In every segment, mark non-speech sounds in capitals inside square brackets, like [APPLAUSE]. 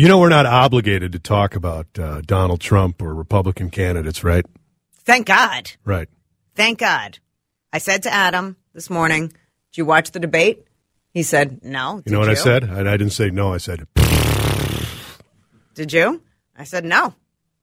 You know, we're not obligated to talk about uh, Donald Trump or Republican candidates, right? Thank God. Right. Thank God. I said to Adam this morning, Did you watch the debate? He said, No. You know what I said? And I didn't say no. I said, [LAUGHS] Did you? I said, No.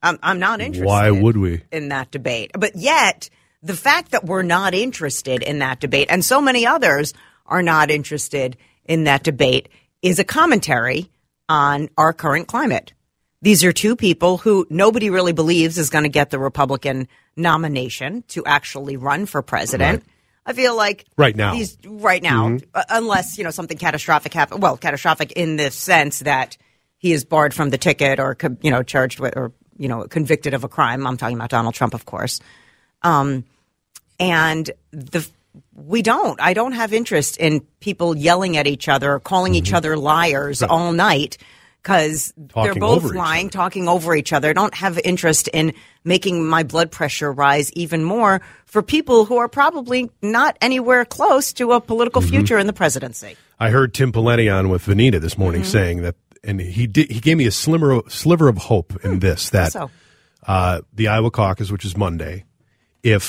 I'm, I'm not interested. why would we? in that debate. But yet, the fact that we're not interested in that debate, and so many others are not interested in that debate, is a commentary on our current climate. These are two people who nobody really believes is going to get the Republican nomination to actually run for president. I feel like Right now. Mm-hmm. these right now, uh, unless you know something catastrophic happen. Well, catastrophic in the sense that he is barred from the ticket or you know charged with or you know convicted of a crime. I'm talking about Donald Trump, of course. Um, and the we don't. I don't have interest in people yelling at each other, calling each other liars all night because they're Mm-hmm. Both lying, talking over each other. I don't have interest in making my blood pressure rise even more for people who are probably not anywhere close to a political Mm-hmm. future in the presidency. I heard Tim Pawlenty on with Vineeta this morning Mm-hmm. saying that, and he did, he gave me a slimmer sliver of hope in this that Hmm. so? uh, the Iowa caucus, which is Monday, if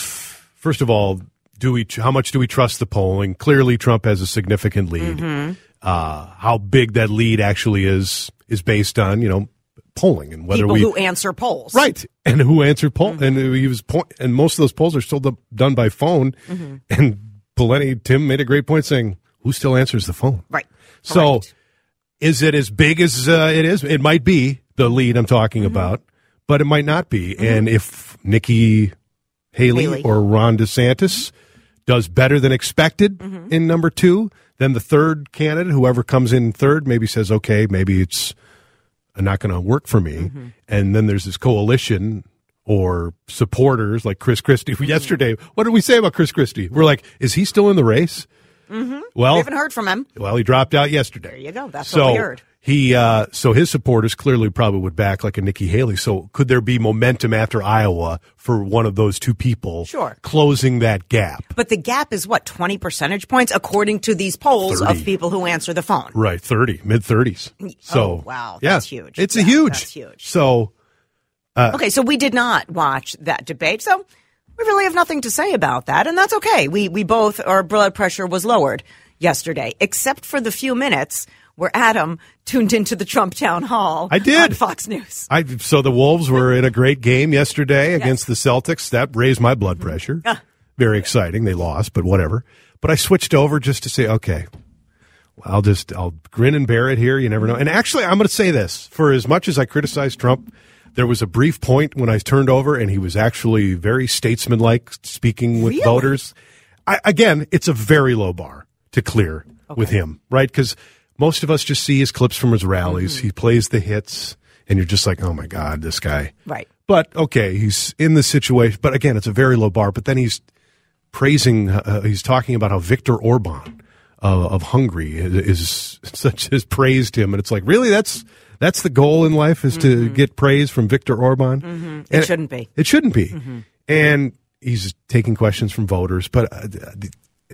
first of all, do we how much do we trust the polling? Clearly, Trump has a significant lead. Mm-hmm. Uh, how big that lead actually is is based on you know polling and whether People we who answer polls. Right. And who answered poll? Mm-hmm. And he was point, and most of those polls are still do- done by phone. Mm-hmm. And Pawlenty, Tim made a great point saying, who still answers the phone? Right. So is it as big as uh, it is? It might be the lead I'm talking Mm-hmm. about, but it might not be. And if Nikki Haley, Haley. or Ron DeSantis does better than expected Mm-hmm. in number two, then the third candidate, whoever comes in third, maybe says, okay, maybe it's not going to work for me. Mm-hmm. And then there's this coalition or supporters like Chris Christie. [LAUGHS] Yesterday, what did we say about Chris Christie? We're like, is he still in the race? Mm-hmm. Well, We haven't heard from him. well, he dropped out yesterday. There you go. That's so what we heard. He, uh, so his supporters clearly probably would back like a Nikki Haley. So could there be momentum after Iowa for one of those two people? Sure. Closing that gap. But the gap is what, 20 percentage points according to these polls 30. of people who answer the phone. Right, thirty, mid thirties. So Oh, wow, yeah, that's huge. It's Yeah, a huge, that's huge. So Okay, so we did not watch that debate. So we really have nothing to say about that, and that's okay. We we both our blood pressure was lowered yesterday, except for the few minutes where Adam tuned into the Trump town hall. I did. on Fox News. I so the Wolves were in a great game yesterday against the Celtics. That raised my blood mm-hmm. pressure. Very exciting. They lost, but whatever. But I switched over just to say, okay, I'll just I'll grin and bear it here. You never know. And actually, I'm going to say this: for as much as I criticize Trump, there was a brief point when I turned over, and he was actually very statesmanlike, speaking with Really? voters. I, again, it's a very low bar to clear with him, right? Because most of us just see his clips from his rallies. Mm-hmm. He plays the hits, and you're just like, oh my god, this guy. Right. But okay, he's in this situation. But again, it's a very low bar. But then he's praising. Uh, he's talking about how Viktor Orban uh, of Hungary is, is [LAUGHS] such has praised him, and it's like, really, that's that's the goal in life is to get praise from Viktor Orban. It shouldn't be. It shouldn't be. And he's taking questions from voters. But uh,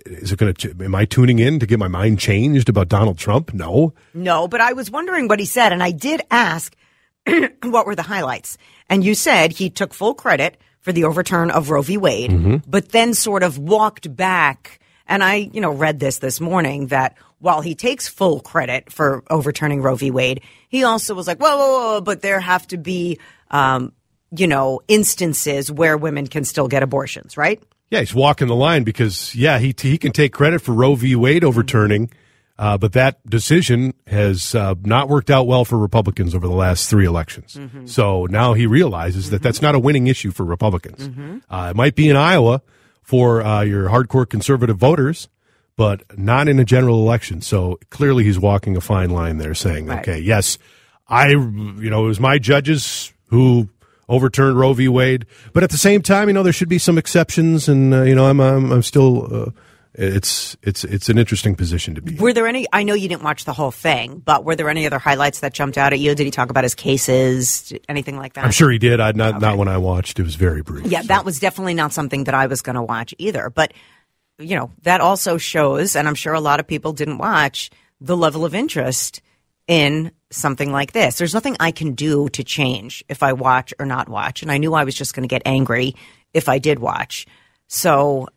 is it going to? Am I tuning in to get my mind changed about Donald Trump? No. No, but I was wondering what he said, and I did ask [CLEARS THROAT] what were the highlights. And you said he took full credit for the overturn of Roe v. Wade, Mm-hmm. but then sort of walked back. And I, you know, read this this morning that while he takes full credit for overturning Roe v. Wade, he also was like, whoa, whoa, whoa, but there have to be, um, you know, instances where women can still get abortions, right? Yeah, he's walking the line because yeah, he he can take credit for Roe v. Wade overturning, uh, but that decision has uh, not worked out well for Republicans over the last three elections. So now he realizes that that's not a winning issue for Republicans. Uh, it might be in Iowa for uh, your hardcore conservative voters, but not in a general election. So clearly, he's walking a fine line there, saying, Right. "Okay, yes, I, you know, it was my judges who." Overturned Roe v. Wade, but at the same time, you know there should be some exceptions, and uh, you know I'm I'm, I'm still uh, it's it's it's an interesting position to be. in. Were there any? I know you didn't watch the whole thing, but were there any other highlights that jumped out at you? Did he talk about his cases, anything like that? I'm sure he did. I not not when I watched. It was very brief. Yeah, that was definitely not something that I was going to watch either. But, you know, that also shows, and I'm sure a lot of people didn't watch, the level of interest in something like this. There's nothing I can do to change if I watch or not watch. And I knew I was just going to get angry if I did watch. So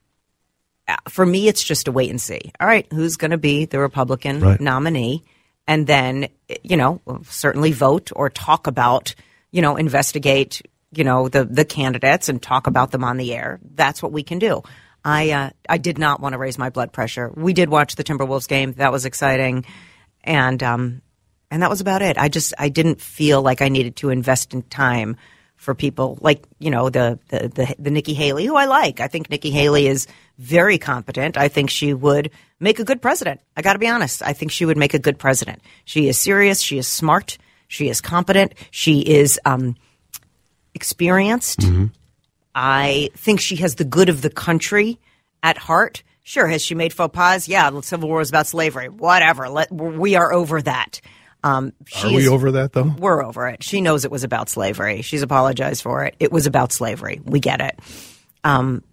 uh, for me, it's just a wait and see. All right, who's going to be the Republican Right. nominee? And then, you know, certainly vote or talk about, you know, investigate, you know, the, the candidates and talk about them on the air. That's what we can do. I, uh, I did not want to raise my blood pressure. We did watch the Timberwolves game. That was exciting. And, um, and that was about it. I just, I didn't feel like I needed to invest in time for people like you know the the the, the Nikki Haley, who I like. I think Nikki Haley is very competent. I think she would make a good president. I got to be honest. I think she would make a good president. She is serious. She is smart. She is competent. She is um, experienced. I think she has the good of the country at heart. Sure, has she made faux pas? Yeah, the Civil War was about slavery. Whatever. Let, we are over that. Um, she Are we over that though? we're over it. She knows it was about slavery. She's apologized for it. It was about slavery. We get it. Um,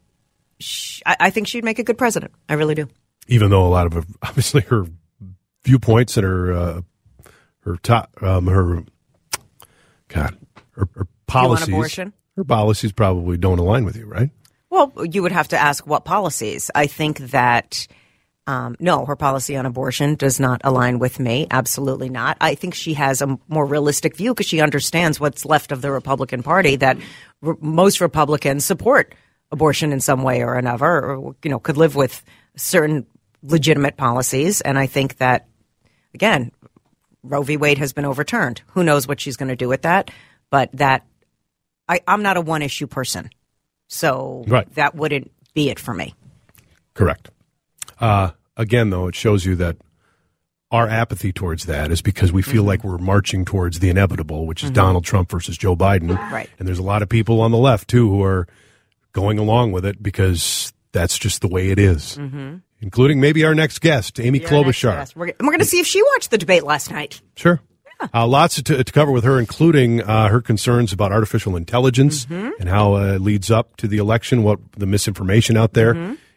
sh I, I think she'd make a good president. I really do. Even though a lot of obviously her viewpoints and her uh, her top um, her God her, her policies her policies probably don't align with you, right? Well, you would have to ask what policies. I think that um, no, her policy on abortion does not align with me. Absolutely not. I think she has a more realistic view because she understands what's left of the Republican Party. That re- most Republicans support abortion in some way or another, or you know, could live with certain legitimate policies. And I think that again, Roe v. Wade has been overturned. Who knows what she's going to do with that? But that I, I'm not a one issue person. So Right. that wouldn't be it for me. Correct. Uh, again, though, it shows you that our apathy towards that is because we feel like we're marching towards the inevitable, which is Donald Trump versus Joe Biden. Right. And there's a lot of people on the left, too, who are going along with it because that's just the way it is. Including maybe our next guest, Amy Klobuchar. Yes, We're, we're going to see if she watched the debate last night. Sure. Uh, lots to, to cover with her, including uh, her concerns about artificial intelligence and how uh, it leads up to the election, what the misinformation out there,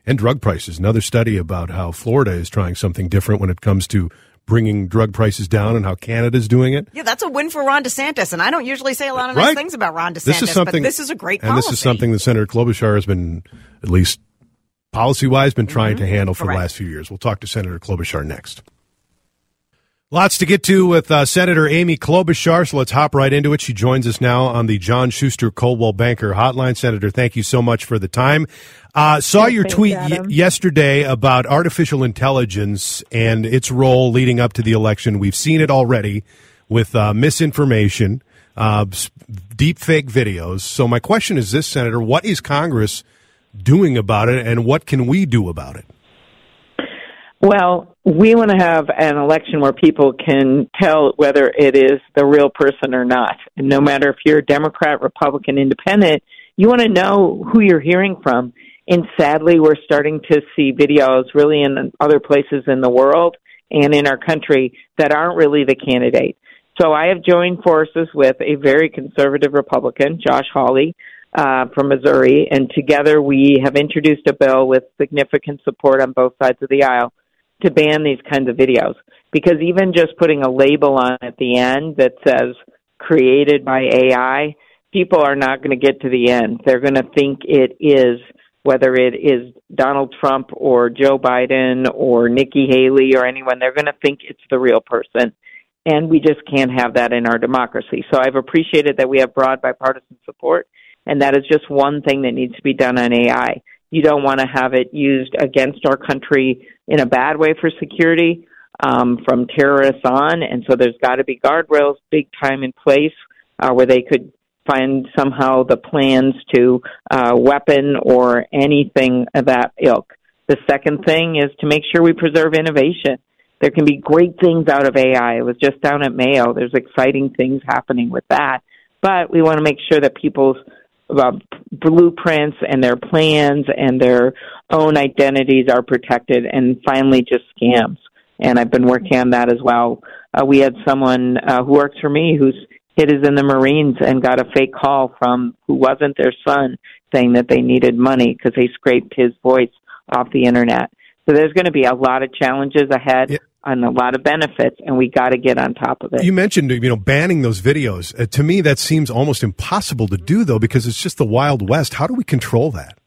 and drug prices. Another study about how Florida is trying something different when it comes to bringing drug prices down and how Canada's doing it. Yeah, that's a win for Ron DeSantis, and I don't usually say a lot of Right. nice things about Ron DeSantis. This is something, but this is a great and policy. this is something that Senator Klobuchar has been, at least policy wise, been trying mm-hmm. to handle for Correct. the last few years. We'll talk to Senator Klobuchar next. Lots to get to with uh, Senator Amy Klobuchar, so let's hop right into it. She joins us now on the John Schuster Coldwell Banker Hotline. Senator, thank you so much for the time. Uh, saw your thanks, tweet y- yesterday about artificial intelligence and its role leading up to the election. We've seen it already with uh, misinformation, uh, deep fake videos. So my question is this, Senator: What is Congress doing about it, and what can we do about it? Well, we want to have an election where people can tell whether it is the real person or not. And no matter if you're a Democrat, Republican, Independent, you want to know who you're hearing from. And sadly, we're starting to see videos really in other places in the world and in our country that aren't really the candidate. So I have joined forces with a very conservative Republican, Josh Hawley, uh, from Missouri, and together we have introduced a bill with significant support on both sides of the aisle to ban these kinds of videos. Because even just putting a label on at the end that says created by AI, people are not going to get to the end. They're going to think it is, whether it is Donald Trump or Joe Biden or Nikki Haley or anyone, they're going to think it's the real person. And we just can't have that in our democracy. So I've appreciated that we have broad bipartisan support, and that is just one thing that needs to be done on AI. You don't want to have it used against our country in a bad way for security um, from terrorists on, and so there's got to be guardrails big time in place uh, where they could find somehow the plans to uh, weapon or anything of that ilk. The second thing is to make sure we preserve innovation. There can be great things out of AI. I was just down at Mayo. There's exciting things happening with that. But we want to make sure that people's uh, blueprints and their plans and their own identities are protected and finally just scams. And I've been working on that as well. Uh, we had someone uh, who works for me whose kid is in the Marines and got a fake call from who wasn't their son saying that they needed money because they scraped his voice off the internet. So there's going to be a lot of challenges ahead. Yeah and a lot of benefits, and we got to get on top of it. You mentioned, you know, banning those videos. Uh, to me, that seems almost impossible to do, though, because it's just the Wild West. How do we control that?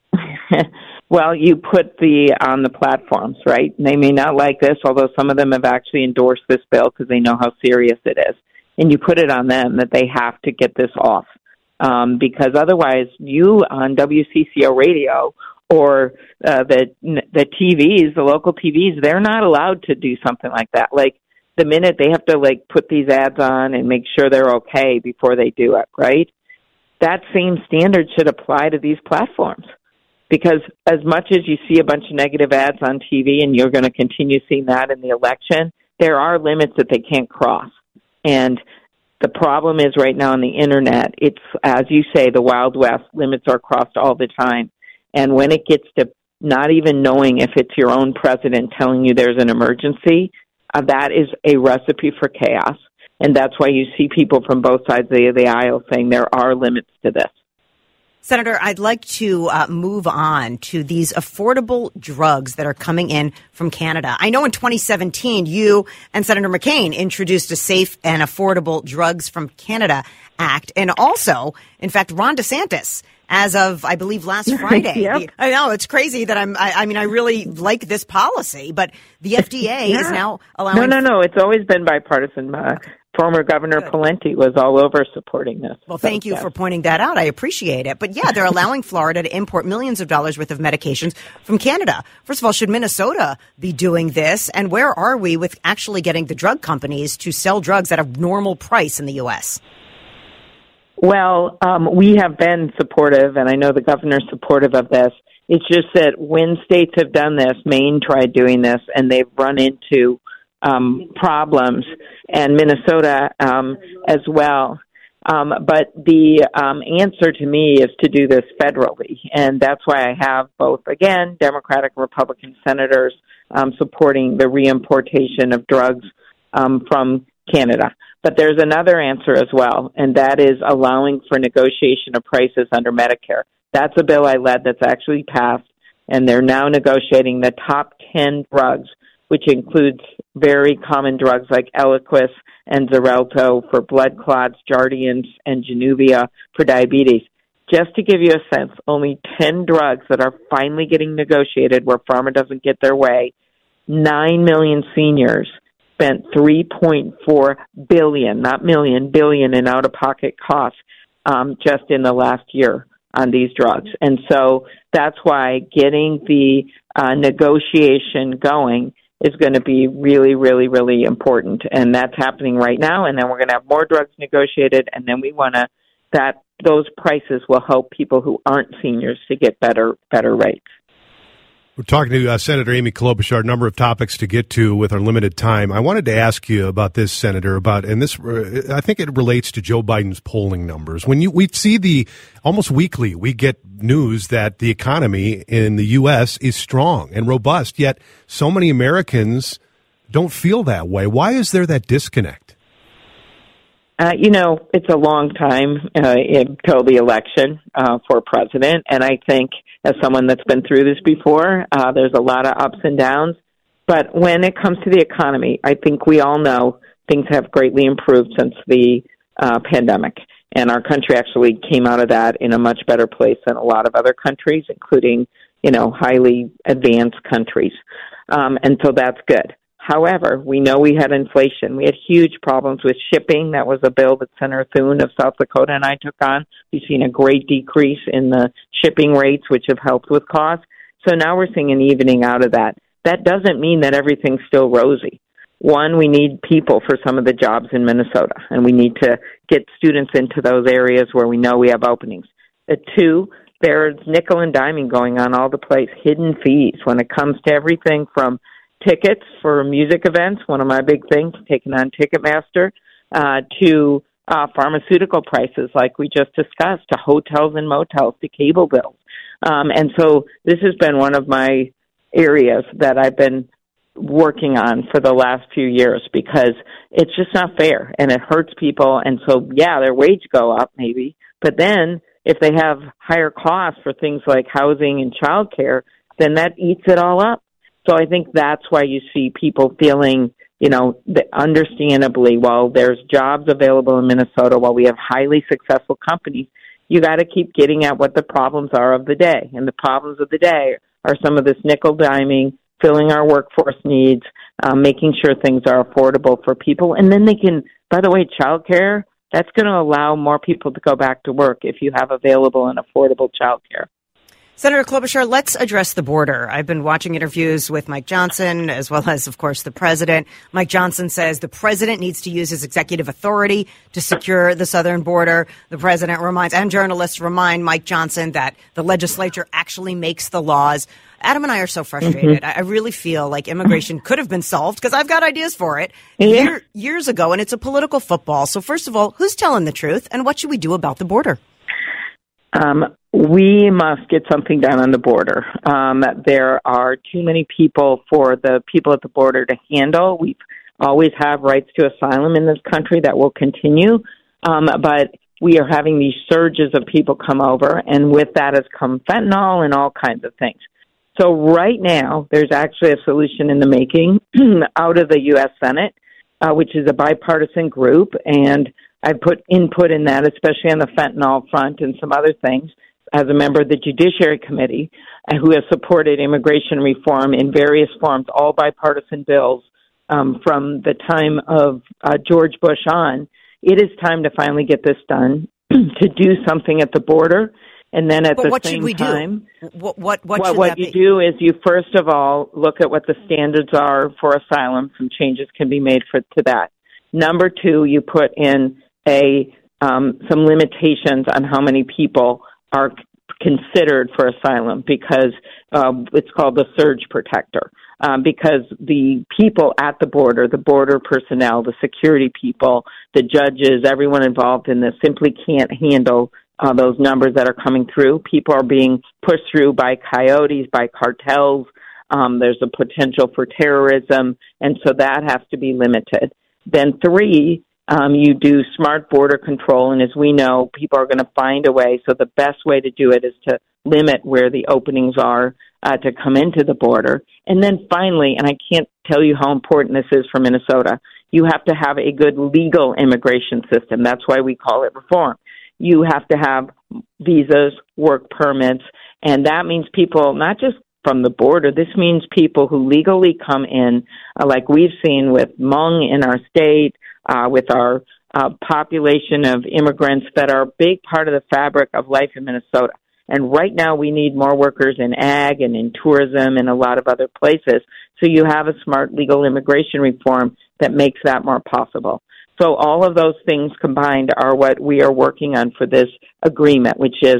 [LAUGHS] well, you put the on the platforms, right? And they may not like this, although some of them have actually endorsed this bill because they know how serious it is. And you put it on them that they have to get this off, um, because otherwise, you on WCCO radio or uh, the the TVs, the local TVs, they're not allowed to do something like that. Like the minute they have to like put these ads on and make sure they're okay before they do it, right? That same standard should apply to these platforms. Because as much as you see a bunch of negative ads on TV and you're going to continue seeing that in the election, there are limits that they can't cross. And the problem is right now on the internet, it's, as you say, the Wild West, limits are crossed all the time. And when it gets to not even knowing if it's your own president telling you there's an emergency, uh, that is a recipe for chaos. And that's why you see people from both sides of the, aisle saying there are limits to this. Senator, I'd like to uh, move on to these affordable drugs that are coming in from Canada. I know in 2017, you and Senator McCain introduced a Safe and Affordable Drugs from Canada Act. And also, in fact, Ron DeSantis as of I believe last [LAUGHS] Friday. yep. I know it's crazy that I'm. I, I, mean, I really like this policy, but the FDA yeah. is now allowing. No, no, no. It's always been bipartisan. Uh, former Governor Good. Pawlenty was all over supporting this. Well, thank you for pointing that out. I appreciate it. But yeah, they're allowing Florida to import millions of dollars worth of medications from Canada. First of all, should Minnesota be doing this? And where are we with actually getting the drug companies to sell drugs at a normal price in the U.S.? Well, um, we have been supportive, and I know the governor's supportive of this. It's just that when states have done this, Maine tried doing this, and they've run into um, problems, and Minnesota um, as well. Um, but the um, answer to me is to do this federally, and that's why I have both, again, Democratic and Republican senators um, supporting the reimportation of drugs um, from Canada. But there's another answer as well, and that is allowing for negotiation of prices under Medicare. That's a bill I led that's actually passed, and they're now negotiating the top 10 drugs, which includes very common drugs like Eliquis and Xarelto for blood clots, Jardiance, and Januvia for diabetes. Just to give you a sense, only 10 drugs that are finally getting negotiated where pharma doesn't get their way. 9 million seniors spent 3.4 billion, not million, billion in out of pocket costs um, just in the last year on these drugs. And so that's why getting the uh, negotiation going is going to be really, really, really important. And that's happening right now. And then we're going to have more drugs negotiated. And then we want to, that those prices will help people who aren't seniors to get better, better rates. We're talking to uh, Senator Amy Klobuchar, a number of topics to get to with our limited time. I wanted to ask you about this, Senator, about, and this, uh, I think it relates to Joe Biden's polling numbers. When you, we see the, almost weekly, we get news that the economy in the U.S. is strong and robust, yet so many Americans don't feel that way. Why is there that disconnect? Uh, you know, it's a long time uh, until the election uh, for president, and I think – as someone that's been through this before. Uh, there's a lot of ups and downs. But when it comes to the economy, I think we all know things have greatly improved since the uh, pandemic. And our country actually came out of that in a much better place than a lot of other countries, including, you know, highly advanced countries. Um, and so that's good. However, we know we had inflation. We had huge problems with shipping. That was a bill that Senator Thune of South Dakota and I took on. We've seen a great decrease in the shipping rates, which have helped with costs. So now we're seeing an evening out of that. That doesn't mean that everything's still rosy. One, we need people for some of the jobs in Minnesota, and we need to get students into those areas where we know we have openings. Uh, two, there's nickel and diming going on all the place, hidden fees when it comes to everything from tickets for music events, one of my big things, taking on Ticketmaster, uh, to uh, pharmaceutical prices, like we just discussed, to hotels and motels, to cable bills. Um, and so this has been one of my areas that I've been working on for the last few years because it's just not fair and it hurts people. And so, yeah, their wage go up maybe, but then if they have higher costs for things like housing and childcare, then that eats it all up. So I think that's why you see people feeling, you know, understandably, while there's jobs available in Minnesota, while we have highly successful companies, you got to keep getting at what the problems are of the day. And the problems of the day are some of this nickel diming, filling our workforce needs, um, making sure things are affordable for people. And then they can, by the way, childcare, that's going to allow more people to go back to work if you have available and affordable childcare. Senator Klobuchar, let's address the border. I've been watching interviews with Mike Johnson as well as, of course, the president. Mike Johnson says the president needs to use his executive authority to secure the southern border. The president reminds, and journalists remind Mike Johnson that the legislature actually makes the laws. Adam and I are so frustrated. Mm-hmm. I really feel like immigration could have been solved because I've got ideas for it yeah. Year, years ago, and it's a political football. So, first of all, who's telling the truth, and what should we do about the border? Um, we must get something done on the border. Um, there are too many people for the people at the border to handle. We always have rights to asylum in this country that will continue, um, but we are having these surges of people come over, and with that has come fentanyl and all kinds of things. So right now, there's actually a solution in the making [CLEARS THROAT] out of the U.S. Senate, uh, which is a bipartisan group, and I put input in that, especially on the fentanyl front and some other things, as a member of the Judiciary Committee, uh, who has supported immigration reform in various forms, all bipartisan bills um, from the time of uh, George Bush on. It is time to finally get this done, [CLEARS THROAT] to do something at the border. And then at but the what same should we time, do? What what what, well, what you be? do is you first of all look at what the standards are for asylum. Some changes can be made for to that. Number two, you put in a um, some limitations on how many people are considered for asylum because um, it's called the surge protector. Um, because the people at the border, the border personnel, the security people, the judges, everyone involved in this simply can't handle uh, those numbers that are coming through. People are being pushed through by coyotes, by cartels. Um, there's a potential for terrorism, and so that has to be limited. Then three, um, you do smart border control, and as we know, people are going to find a way. So the best way to do it is to limit where the openings are uh, to come into the border. And then finally, and I can't tell you how important this is for Minnesota, you have to have a good legal immigration system. That's why we call it reform. You have to have visas, work permits, and that means people not just from the border. This means people who legally come in, uh, like we've seen with Hmong in our state, uh, with our uh, population of immigrants that are a big part of the fabric of life in Minnesota. And right now we need more workers in ag and in tourism and a lot of other places. So you have a smart legal immigration reform that makes that more possible. So all of those things combined are what we are working on for this agreement, which is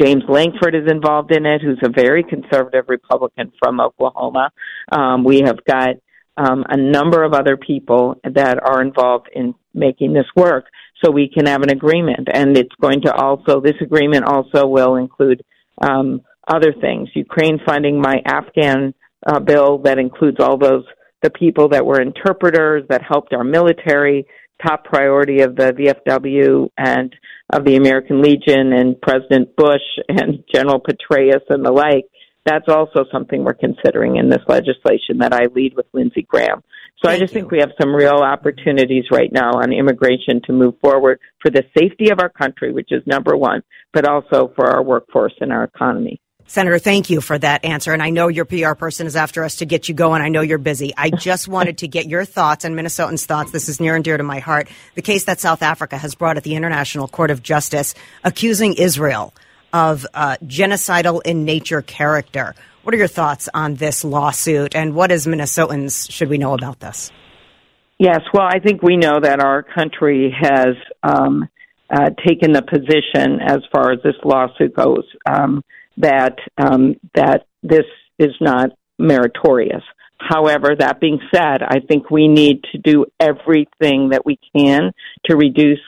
James Lankford is involved in it, who's a very conservative Republican from Oklahoma. Um, we have got um, a number of other people that are involved in making this work so we can have an agreement. And it's going to also, this agreement also will include um, other things. Ukraine funding my Afghan uh, bill that includes all those, the people that were interpreters that helped our military, top priority of the VFW and of the American Legion and President Bush and [LAUGHS] General Petraeus and the like that's also something we're considering in this legislation that I lead with Lindsey Graham. So Thank I just you. think we have some real opportunities right now on immigration to move forward for the safety of our country, which is number one, but also for our workforce and our economy. Senator, thank you for that answer. And I know your PR person is after us to get you going. I know you're busy. I just wanted to get your thoughts and Minnesotans' thoughts. This is near and dear to my heart. The case that South Africa has brought at the International Court of Justice accusing Israel of uh, genocidal in nature character. What are your thoughts on this lawsuit, and what as Minnesotans should we know about this? Yes, well, I think we know that our country has um, uh, taken the position, as far as this lawsuit goes, um, that um, that this is not meritorious. However, that being said, I think we need to do everything that we can to reduce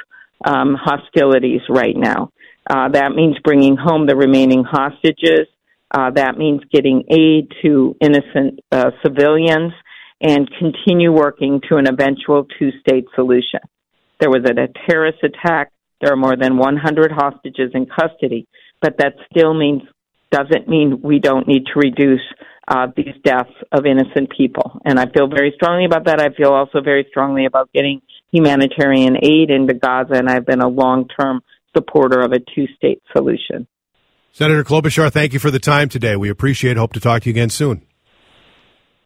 um, hostilities right now. Uh, that means bringing home the remaining hostages. Uh, that means getting aid to innocent uh, civilians and continue working to an eventual two state solution. There was a, a terrorist attack. There are more than 100 hostages in custody, but that still means doesn't mean we don't need to reduce uh, these deaths of innocent people. And I feel very strongly about that. I feel also very strongly about getting humanitarian aid into Gaza, and I've been a long term supporter of a two state solution. Senator Klobuchar, thank you for the time today. We appreciate it. Hope to talk to you again soon.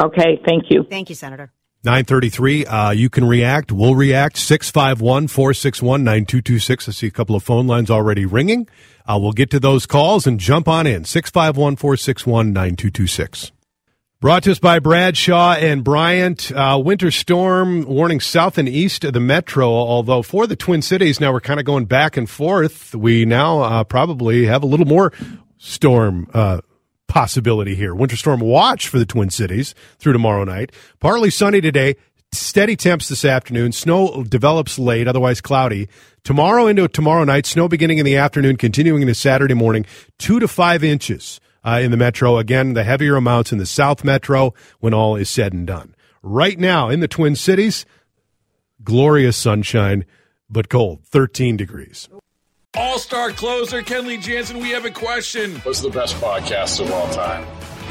Okay, thank you. Thank you, Senator. 933, uh, you can react. We'll react. 651 461 9226. I see a couple of phone lines already ringing. Uh, we'll get to those calls and jump on in. 651 461 9226. Brought to us by Bradshaw and Bryant. Uh, winter storm warning south and east of the metro. Although for the Twin Cities, now we're kind of going back and forth. We now uh, probably have a little more storm uh, possibility here. Winter storm watch for the Twin Cities through tomorrow night. Partly sunny today. Steady temps this afternoon. Snow develops late, otherwise cloudy. Tomorrow into tomorrow night. Snow beginning in the afternoon, continuing into Saturday morning. Two to five inches uh, in the metro. Again, the heavier amounts in the South Metro when all is said and done. Right now in the Twin Cities, glorious sunshine, but cold, 13 degrees. All star closer Kenley Jansen, we have a question. What's the best podcast of all time?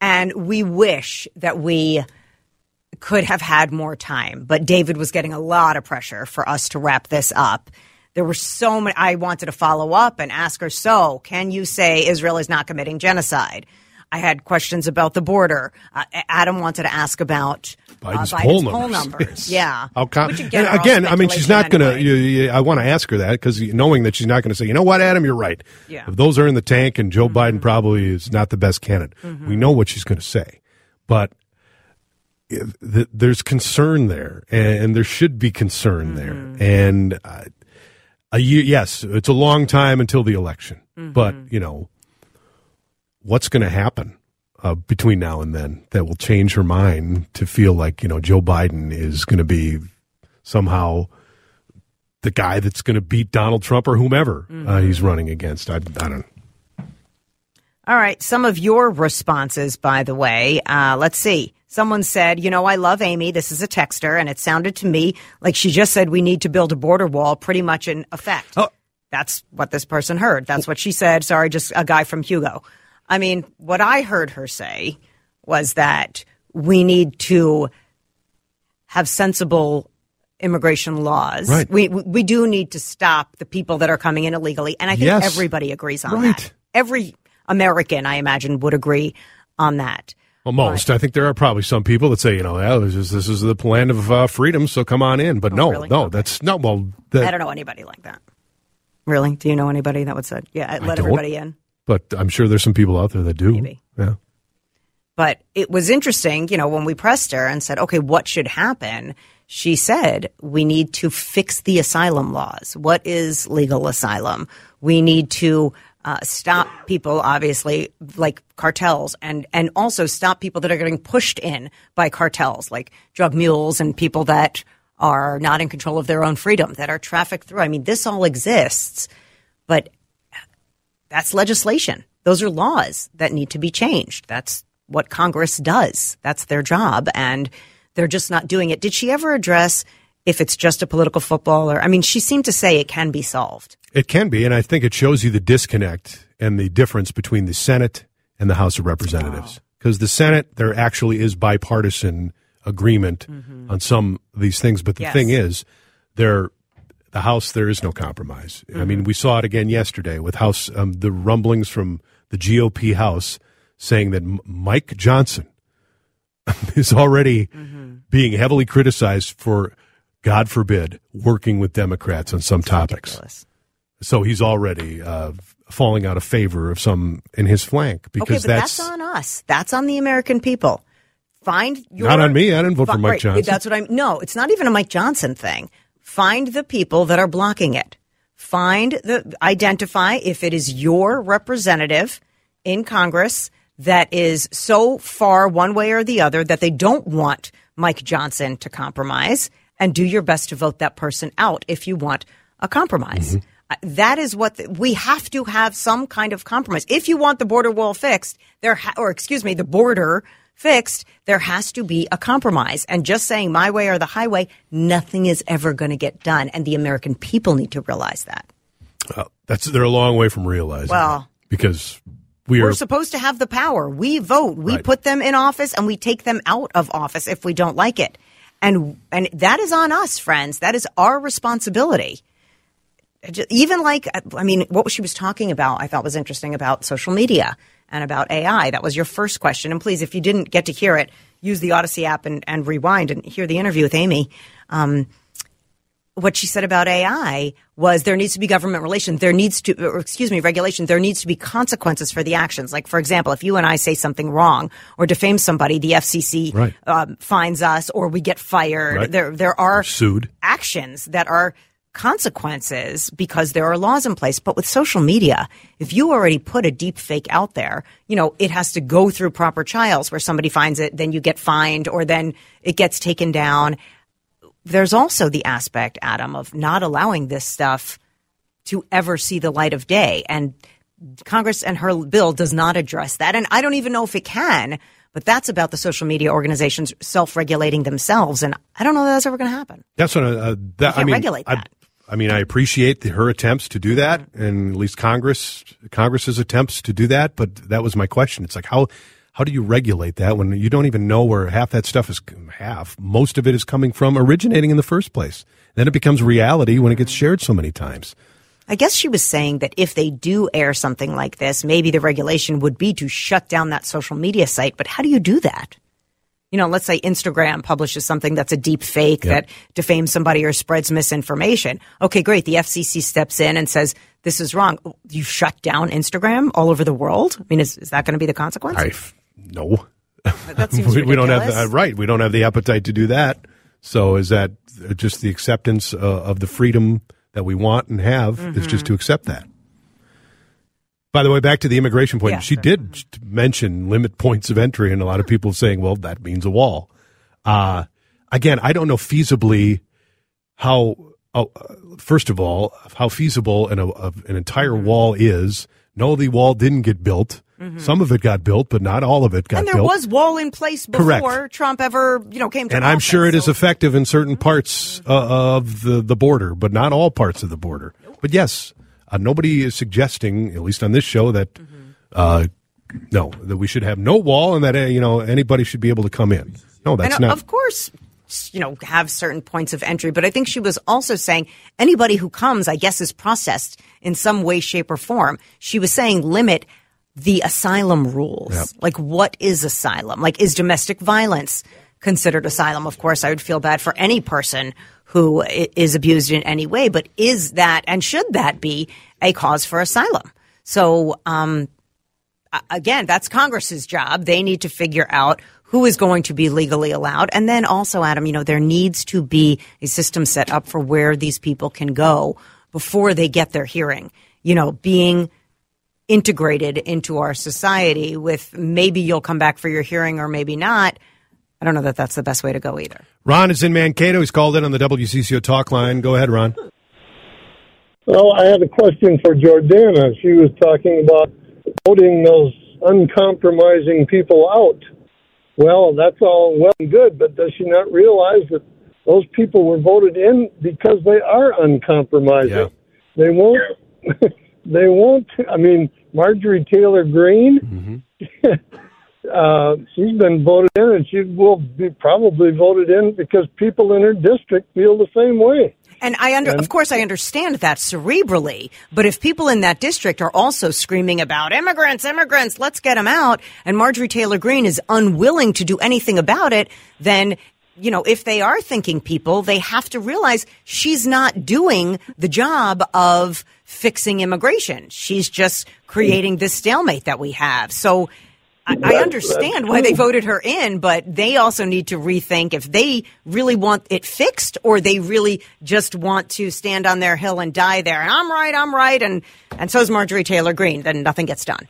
And we wish that we could have had more time, but David was getting a lot of pressure for us to wrap this up. There were so many. I wanted to follow up and ask her, so can you say Israel is not committing genocide? I had questions about the border. Uh, Adam wanted to ask about Biden's, uh, poll Biden's numbers. poll numbers. [LAUGHS] Yes. Yeah. How com- Which again, and are all again, I mean, she's not going to. I want to ask her that because knowing that she's not going to say, you know what, Adam, you're right. Yeah. If those are in the tank and Joe Mm-hmm. Biden probably is not the best candidate, we know what she's going to say. But there's concern there, and, there should be concern Mm-hmm. there. And uh, a year, yes, it's a long time until the election, Mm-hmm. but you know, what's going to happen? Uh, between now and then, that will change her mind to feel like you know Joe Biden is going to be somehow the guy that's going to beat Donald Trump or whomever uh, he's running against. I, I don't. All right. Some of your responses, by the way. Uh, let's see. Someone said, you know, I love Amy. This is a texter, and it sounded to me like she just said we need to build a border wall pretty much in effect. Oh. That's what this person heard. That's what she said. Sorry, just a guy from Hugo. I mean, what I heard her say was that we need to have sensible immigration laws. Right. We we do need to stop the people that are coming in illegally, and I think Yes. everybody agrees on Right. that. Every American, I imagine, would agree on that. Well, most. I think there are probably some people that say, you know, yeah, this is this is the land of uh, freedom, so come on in. But no, Oh, really? no, Okay. that's not. Well, I don't know anybody like that. Really? Do you know anybody that would say, "Yeah, let everybody in"? But I'm sure there's some people out there that do. Maybe. Yeah. But it was interesting, you know, when we pressed her and said, okay, what should happen? She said, we need to fix the asylum laws. What is legal asylum? We need to uh, stop people, obviously, like cartels, and, and also stop people that are getting pushed in by cartels, like drug mules and people that are not in control of their own freedom, that are trafficked through. I mean, this all exists, but that's legislation. Those are laws that need to be changed. That's what Congress does. That's their job. And they're just not doing it. Did she ever address if it's just a political football or, I mean, she seemed to say it can be solved. It can be, and I think it shows you the disconnect and the difference between the Senate and the House of Representatives. Because the Senate, there actually is bipartisan agreement mm-hmm. on some of these things, but the Yes. thing is, they're the House, there is no compromise. I mean, we saw it again yesterday with House, um, the rumblings from the GOP House saying that M- Mike Johnson [LAUGHS] is already being heavily criticized for, God forbid, working with Democrats on some topics. Ridiculous. So he's already uh, falling out of favor of some in his flank because Okay, but that's, that's, on us. That's on the American people. Find your Not on me. I didn't vote for Fi- Mike right, Johnson. That's what I'm. No, it's not even a Mike Johnson thing. Find the people that are blocking it. Find the identify if it is your representative in Congress that is so far one way or the other that they don't want Mike Johnson to compromise, and do your best to vote that person out if you want a compromise. Mm-hmm. Uh, That is what the, we have to have some kind of compromise. If you want the border wall fixed, there ha- or excuse me, the border fixed, there has to be a compromise. And just saying my way or the highway, nothing is ever going to get done. And the American people need to realize that. that's they're a long way from realizing. Well, because we We're supposed to have the power. We vote. We Right. put them in office and we take them out of office if we don't like it. And and that is on us, friends. That is our responsibility. Even like I mean, what she was talking about, I thought was interesting about social media and about AI. That was your first question. And please, if you didn't get to hear it, use the Odyssey app and, and rewind and hear the interview with Amy. Um, what she said about AI was there needs to be government relation. There needs to, or excuse me, regulation. There needs to be consequences for the actions. Like, for example, if you and I say something wrong or defame somebody, the FCC Right. um, fines us or we get fired. Right. There, there are sued. actions that are consequences because there are laws in place. But with social media, if you already put a deep fake out there, you know, it has to go through proper trials where somebody finds it, then you get fined or then it gets taken down. There's also the aspect, Adam, of not allowing this stuff to ever see the light of day. And Congress and her bill does not address that. And I don't even know if it can, but that's about the social media organizations self regulating themselves. And I don't know that that's ever going to happen. That's what uh, that I mean. regulate that. I mean, I appreciate the, her attempts to do that, mm-hmm. and at least Congress Congress's attempts to do that. But that was my question. It's like how how do you regulate that when you don't even know where half that stuff is? Half, most of it is coming from originating in the first place. Then it becomes reality when it gets mm-hmm. shared so many times. I guess she was saying that if they do air something like this, maybe the regulation would be to shut down that social media site. But how do you do that? You know, let's say Instagram publishes something that's a deep fake Yep. that defames somebody or spreads misinformation. Okay, great. The FCC steps in and says, this is wrong. You shut down Instagram all over the world? I mean, is, is that going to be the consequence? I f- no, that [LAUGHS] seems we, we don't have the, uh, right. We don't have the appetite to do that. So is that just the acceptance uh, of the freedom that we want and have is just to accept that? By the way, back to the immigration point, Yeah, she sure. did mention limit points of entry, and a lot of people saying, "Well, that means a wall." Uh, again, I don't know feasibly how. Oh, uh, first of all, how feasible an, a, an entire Mm-hmm. wall is. No, the wall didn't get built. Some of it got built, but not all of it got Mm-hmm. And there built. was wall in place before Correct. Trump ever, you know, came to power. and I'm sure it is so- effective in certain parts uh, of the, the border, but not all parts of the border. But yes, uh, nobody is suggesting, at least on this show, that Mm-hmm. uh, no, that we should have no wall and that uh, you know anybody should be able to come in. No, that's and uh, not. of course you know have certain points of entry but i think she was also saying anybody who comes i guess is processed in some way shape or form she was saying limit the asylum rules like what is asylum like is domestic violence considered asylum of course i would feel bad for any person who is abused in any way but is that and should that be a cause for asylum so um again, that's Congress's job. They need to figure out who is going to be legally allowed. And then also, Adam, you know, there needs to be a system set up for where these people can go before they get their hearing. You know, being integrated into our society with maybe you'll come back for your hearing or maybe not. I don't know that that's the best way to go either. Ron is in Mankato. He's called in on the WCCO talk line. Go ahead, Ron. Well, I had a question for Jordana. She was talking about voting those uncompromising people out. Well, that's all well and good, but does she not realize that those people were voted in because they are uncompromising? Yeah. They won't. [LAUGHS] they won't. I mean, Marjorie Taylor Greene. Mm-hmm. [LAUGHS] uh, she's been voted in, and she will be probably voted in because people in her district feel the same way. And I under, of course, I understand that cerebrally. But if people in that district are also screaming about immigrants, immigrants, let's get them out, and Marjorie Taylor Greene is unwilling to do anything about it, then you know, if they are thinking people, they have to realize she's not doing the job of fixing immigration. She's just creating this stalemate that we have. So I, I understand why they voted her in, but they also need to rethink if they really want it fixed or they really just want to stand on their hill and die there. And I'm right, I'm right, and and so is Marjorie Taylor Greene. Then nothing gets done.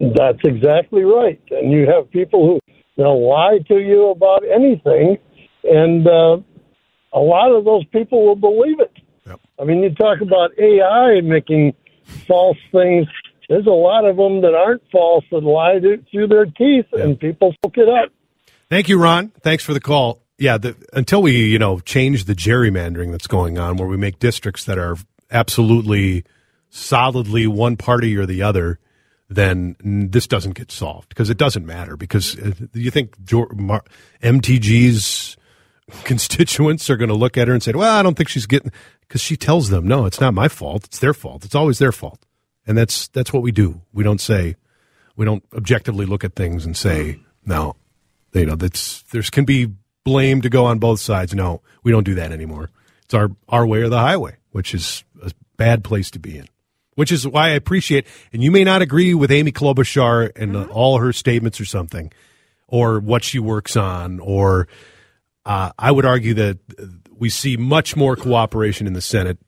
That's exactly right. And you have people who they'll lie to you about anything, and uh, a lot of those people will believe it. Yep. I mean, you talk about AI making false things. There's a lot of them that aren't false and lie through their teeth, and people look it up. Thank you, Ron. Thanks for the call. Yeah, the, until we you know change the gerrymandering that's going on, where we make districts that are absolutely solidly one party or the other, then this doesn't get solved because it doesn't matter. Because uh, you think MTG's [LAUGHS] constituents are going to look at her and say, "Well, I don't think she's getting," because she tells them, "No, it's not my fault. It's their fault. It's always their fault." And that's that's what we do. We don't say, we don't objectively look at things and say, "No, you know, that's there's can be blame to go on both sides." No, we don't do that anymore. It's our our way or the highway, which is a bad place to be in which is why I appreciate. And you may not agree with Amy Klobuchar and uh, all her statements or something, or what she works on, or uh, I would argue that we see much more cooperation in the Senate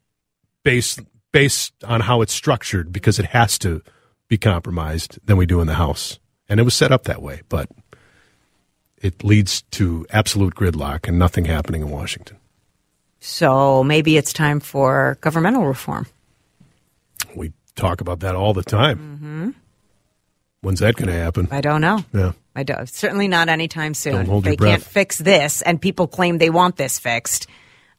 based based on how it's structured because it has to be compromised than we do in the House, and it was set up that way, but. It leads to absolute gridlock and nothing happening in Washington. So maybe it's time for governmental reform. We talk about that all the time. Mm-hmm. When's that going to happen? I don't know. Yeah. I don't. Certainly not anytime soon. Don't hold they can't fix this, and people claim they want this fixed.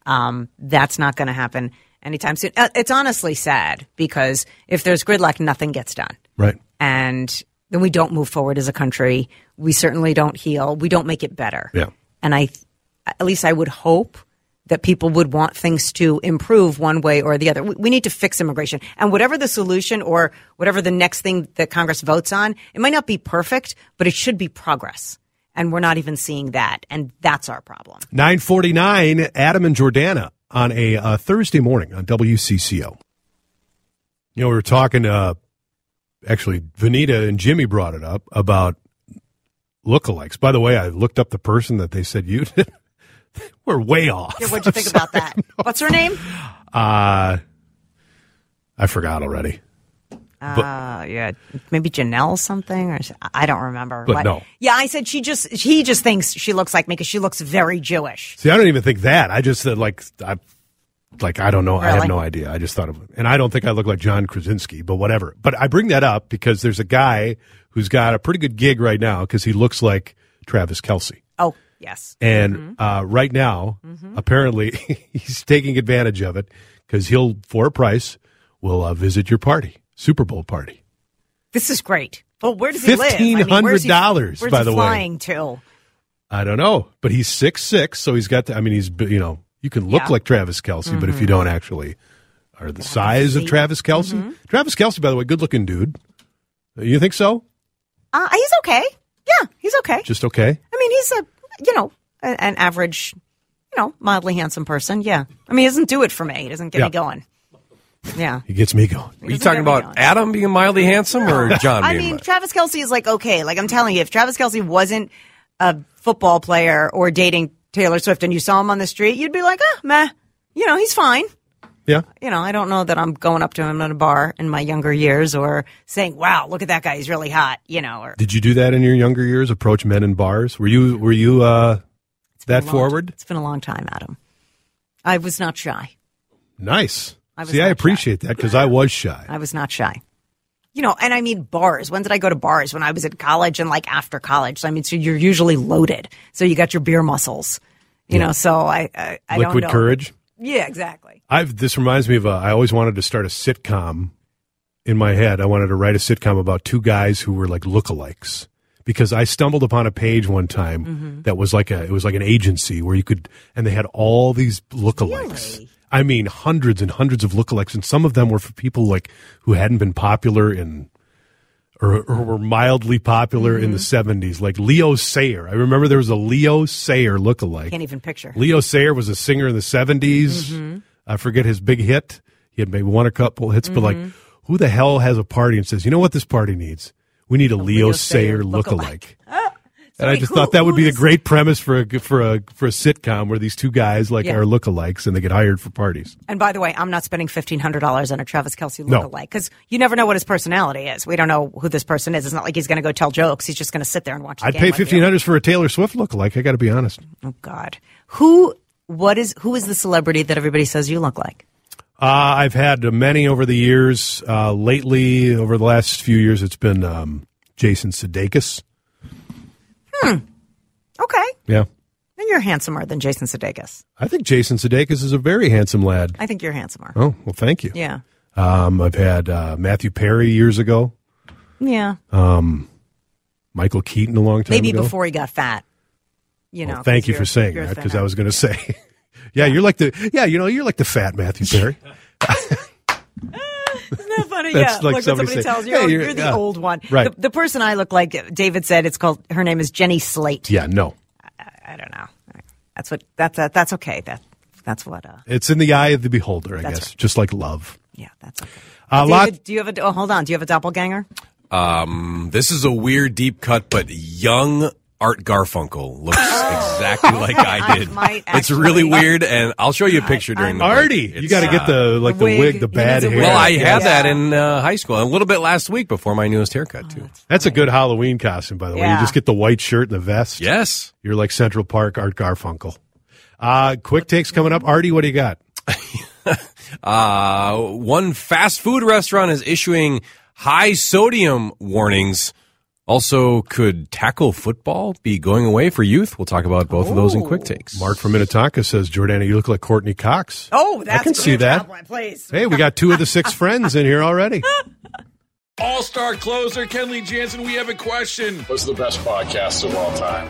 Um, that's not going to happen anytime soon. Uh, it's honestly sad because if there's gridlock, nothing gets done, Right. and then we don't move forward as a country. We certainly don't heal. We don't make it better. Yeah. And I, at least I would hope that people would want things to improve one way or the other. We, we need to fix immigration. And whatever the solution or whatever the next thing that Congress votes on, it might not be perfect, but it should be progress. And we're not even seeing that. And that's our problem. 949, Adam and Jordana on a uh, Thursday morning on WCCO. You know, we were talking, uh, actually, Vineeta and Jimmy brought it up about lookalikes. By the way, I looked up the person that they said you did. [LAUGHS] we're way off. Yeah, what'd you think about [LAUGHS] that? What's her name? Uh, I forgot already. Uh, yeah, maybe Janelle something, or I don't remember. But no. Yeah, I said she just he just thinks she looks like me because she looks very Jewish. See, I don't even think that. I just said, like, I, like, I don't know. I have no idea. I just thought of, and I don't think I look like John Krasinski, but whatever. But I bring that up because there's a guy who's got a pretty good gig right now because he looks like Travis Kelce. Oh, yes. And uh, right now, apparently, [LAUGHS] he's taking advantage of it because he'll, for a price, will uh, visit your party, Super Bowl party. This is great. Well, where does he live? I mean, where's he- $1,500, where's by he the way. flying to? I don't know, but he's six six, so he's got. The, I mean, he's you know, you can look Yeah. like Travis Kelce, but if you don't actually are the size of. Travis Kelce, Travis Kelce, by the way, good looking dude. You think so? Uh, he's okay. Yeah, he's okay. Just okay. I mean, he's a you know an average, you know, mildly handsome person. Yeah. I mean, he doesn't do it for me. He doesn't get Yeah. me going. Yeah. He gets me going. Are you talking about Adam being mildly handsome or John I being mean, mildly? Travis Kelce is like okay. Like I'm telling you, if Travis Kelce wasn't a football player or dating Taylor Swift, and you saw him on the street, you'd be like, ah, meh. You know, he's fine. Yeah. You know, I don't know that I'm going up to him at a bar in my younger years or saying, "Wow, look at that guy, he's really hot." You know, or Did you do that in your younger years? Approach men in bars? Were you were you uh, that a long- forward? It's been a long time, Adam. I was not shy. Nice. I See, I appreciate that because I was shy. I was not shy. You know, and I mean bars. When did I go to bars? When I was in college and like after college. So I mean, so you're usually loaded. So you got your beer muscles. You know, so I, I, I don't Liquid courage. Yeah, exactly. I've this reminds me of a, I always wanted to start a sitcom in my head. I wanted to write a sitcom about two guys who were like lookalikes because I stumbled upon a page one time Mm-hmm. that was like a it was like an agency where you could and they had all these lookalikes. Really? I mean, hundreds and hundreds of lookalikes, and some of them were for people like who hadn't been popular in or, or were mildly popular in the Mm-hmm. seventies, like Leo Sayer. I remember there was a Leo Sayer lookalike. Can't even picture. Leo Sayer was a singer in the 70s. Mm-hmm. I forget his big hit. He had maybe one a couple hits, but like, Mm-hmm. who the hell has a party and says, you know what this party needs? We need a, Leo, Leo Sayer Sayer lookalike. lookalike. And I just who- thought that would be a great premise for a for a for a sitcom where these two guys like Yeah. are lookalikes and they get hired for parties. And by the way, I'm not spending fifteen hundred dollars on a Travis Kelce lookalike because you never know what his personality is. We don't know who this person is. It's not like he's going to go tell jokes. He's just going to sit there and watch. The I'd pay fifteen hundred for a Taylor Swift lookalike. I got to be honest. Oh God, who? What is? Who is the celebrity that everybody says you look like? Uh, I've had many over the years. Uh, lately, over the last few years, it's been um, Jason Sudeikis. Okay, Yeah. then you're handsomer than Jason Sudeikis. I think Jason Sudeikis is a very handsome lad. I think you're handsomer. Oh, well, thank you. Yeah, Um, I've had uh, Matthew Perry years ago, yeah. Um, Michael Keaton a long time Maybe ago. before he got fat. You know. Well, thank you for saying that because I was going to say, [LAUGHS] yeah, you're like the yeah, you know, you're like the fat Matthew [LAUGHS] Perry. [LAUGHS] Isn't that funny? [LAUGHS] That's yeah. like Look what somebody somebody saying, tells you. "Hey, oh, you're- you're, the yeah." old one. Right. The, the person I look like, David said, it's called. Her name is Jenny Slate. yeah, no, I don't know. That's what. That's that, that's okay. That that's what. Uh, it's in the eye of the beholder, I guess, right. just like love. yeah, that's okay. A David, lot. Do you have a? Oh, hold on. Do you have a doppelganger? Um, this is a weird deep cut, but young Art Garfunkel looks [LAUGHS] exactly like I I did. might it's really weird, and I'll show you a picture during the break. Artie, you got to get uh, the like the wig. wig, the bad hair. Well, I Yeah. had that in uh, high school, a little bit last week before my newest haircut too. That's a good Halloween costume, by the way. You just get the white shirt and the vest. Yes. You're like Central Park Art Garfunkel. Uh, quick takes coming up. Artie, what do you got? [LAUGHS] Uh, one fast food restaurant is issuing high sodium warnings. Also, could tackle football be going away for youth? We'll talk about both of those in quick oh. takes. Mark from Minnetonka says, Jordana, you look like Courteney Cox. Oh, that's I can see that. Job, Please. Hey, we got two of the six [LAUGHS] friends in here already. All star closer Kenley Jansen, we have a question. What's the best podcast of all time?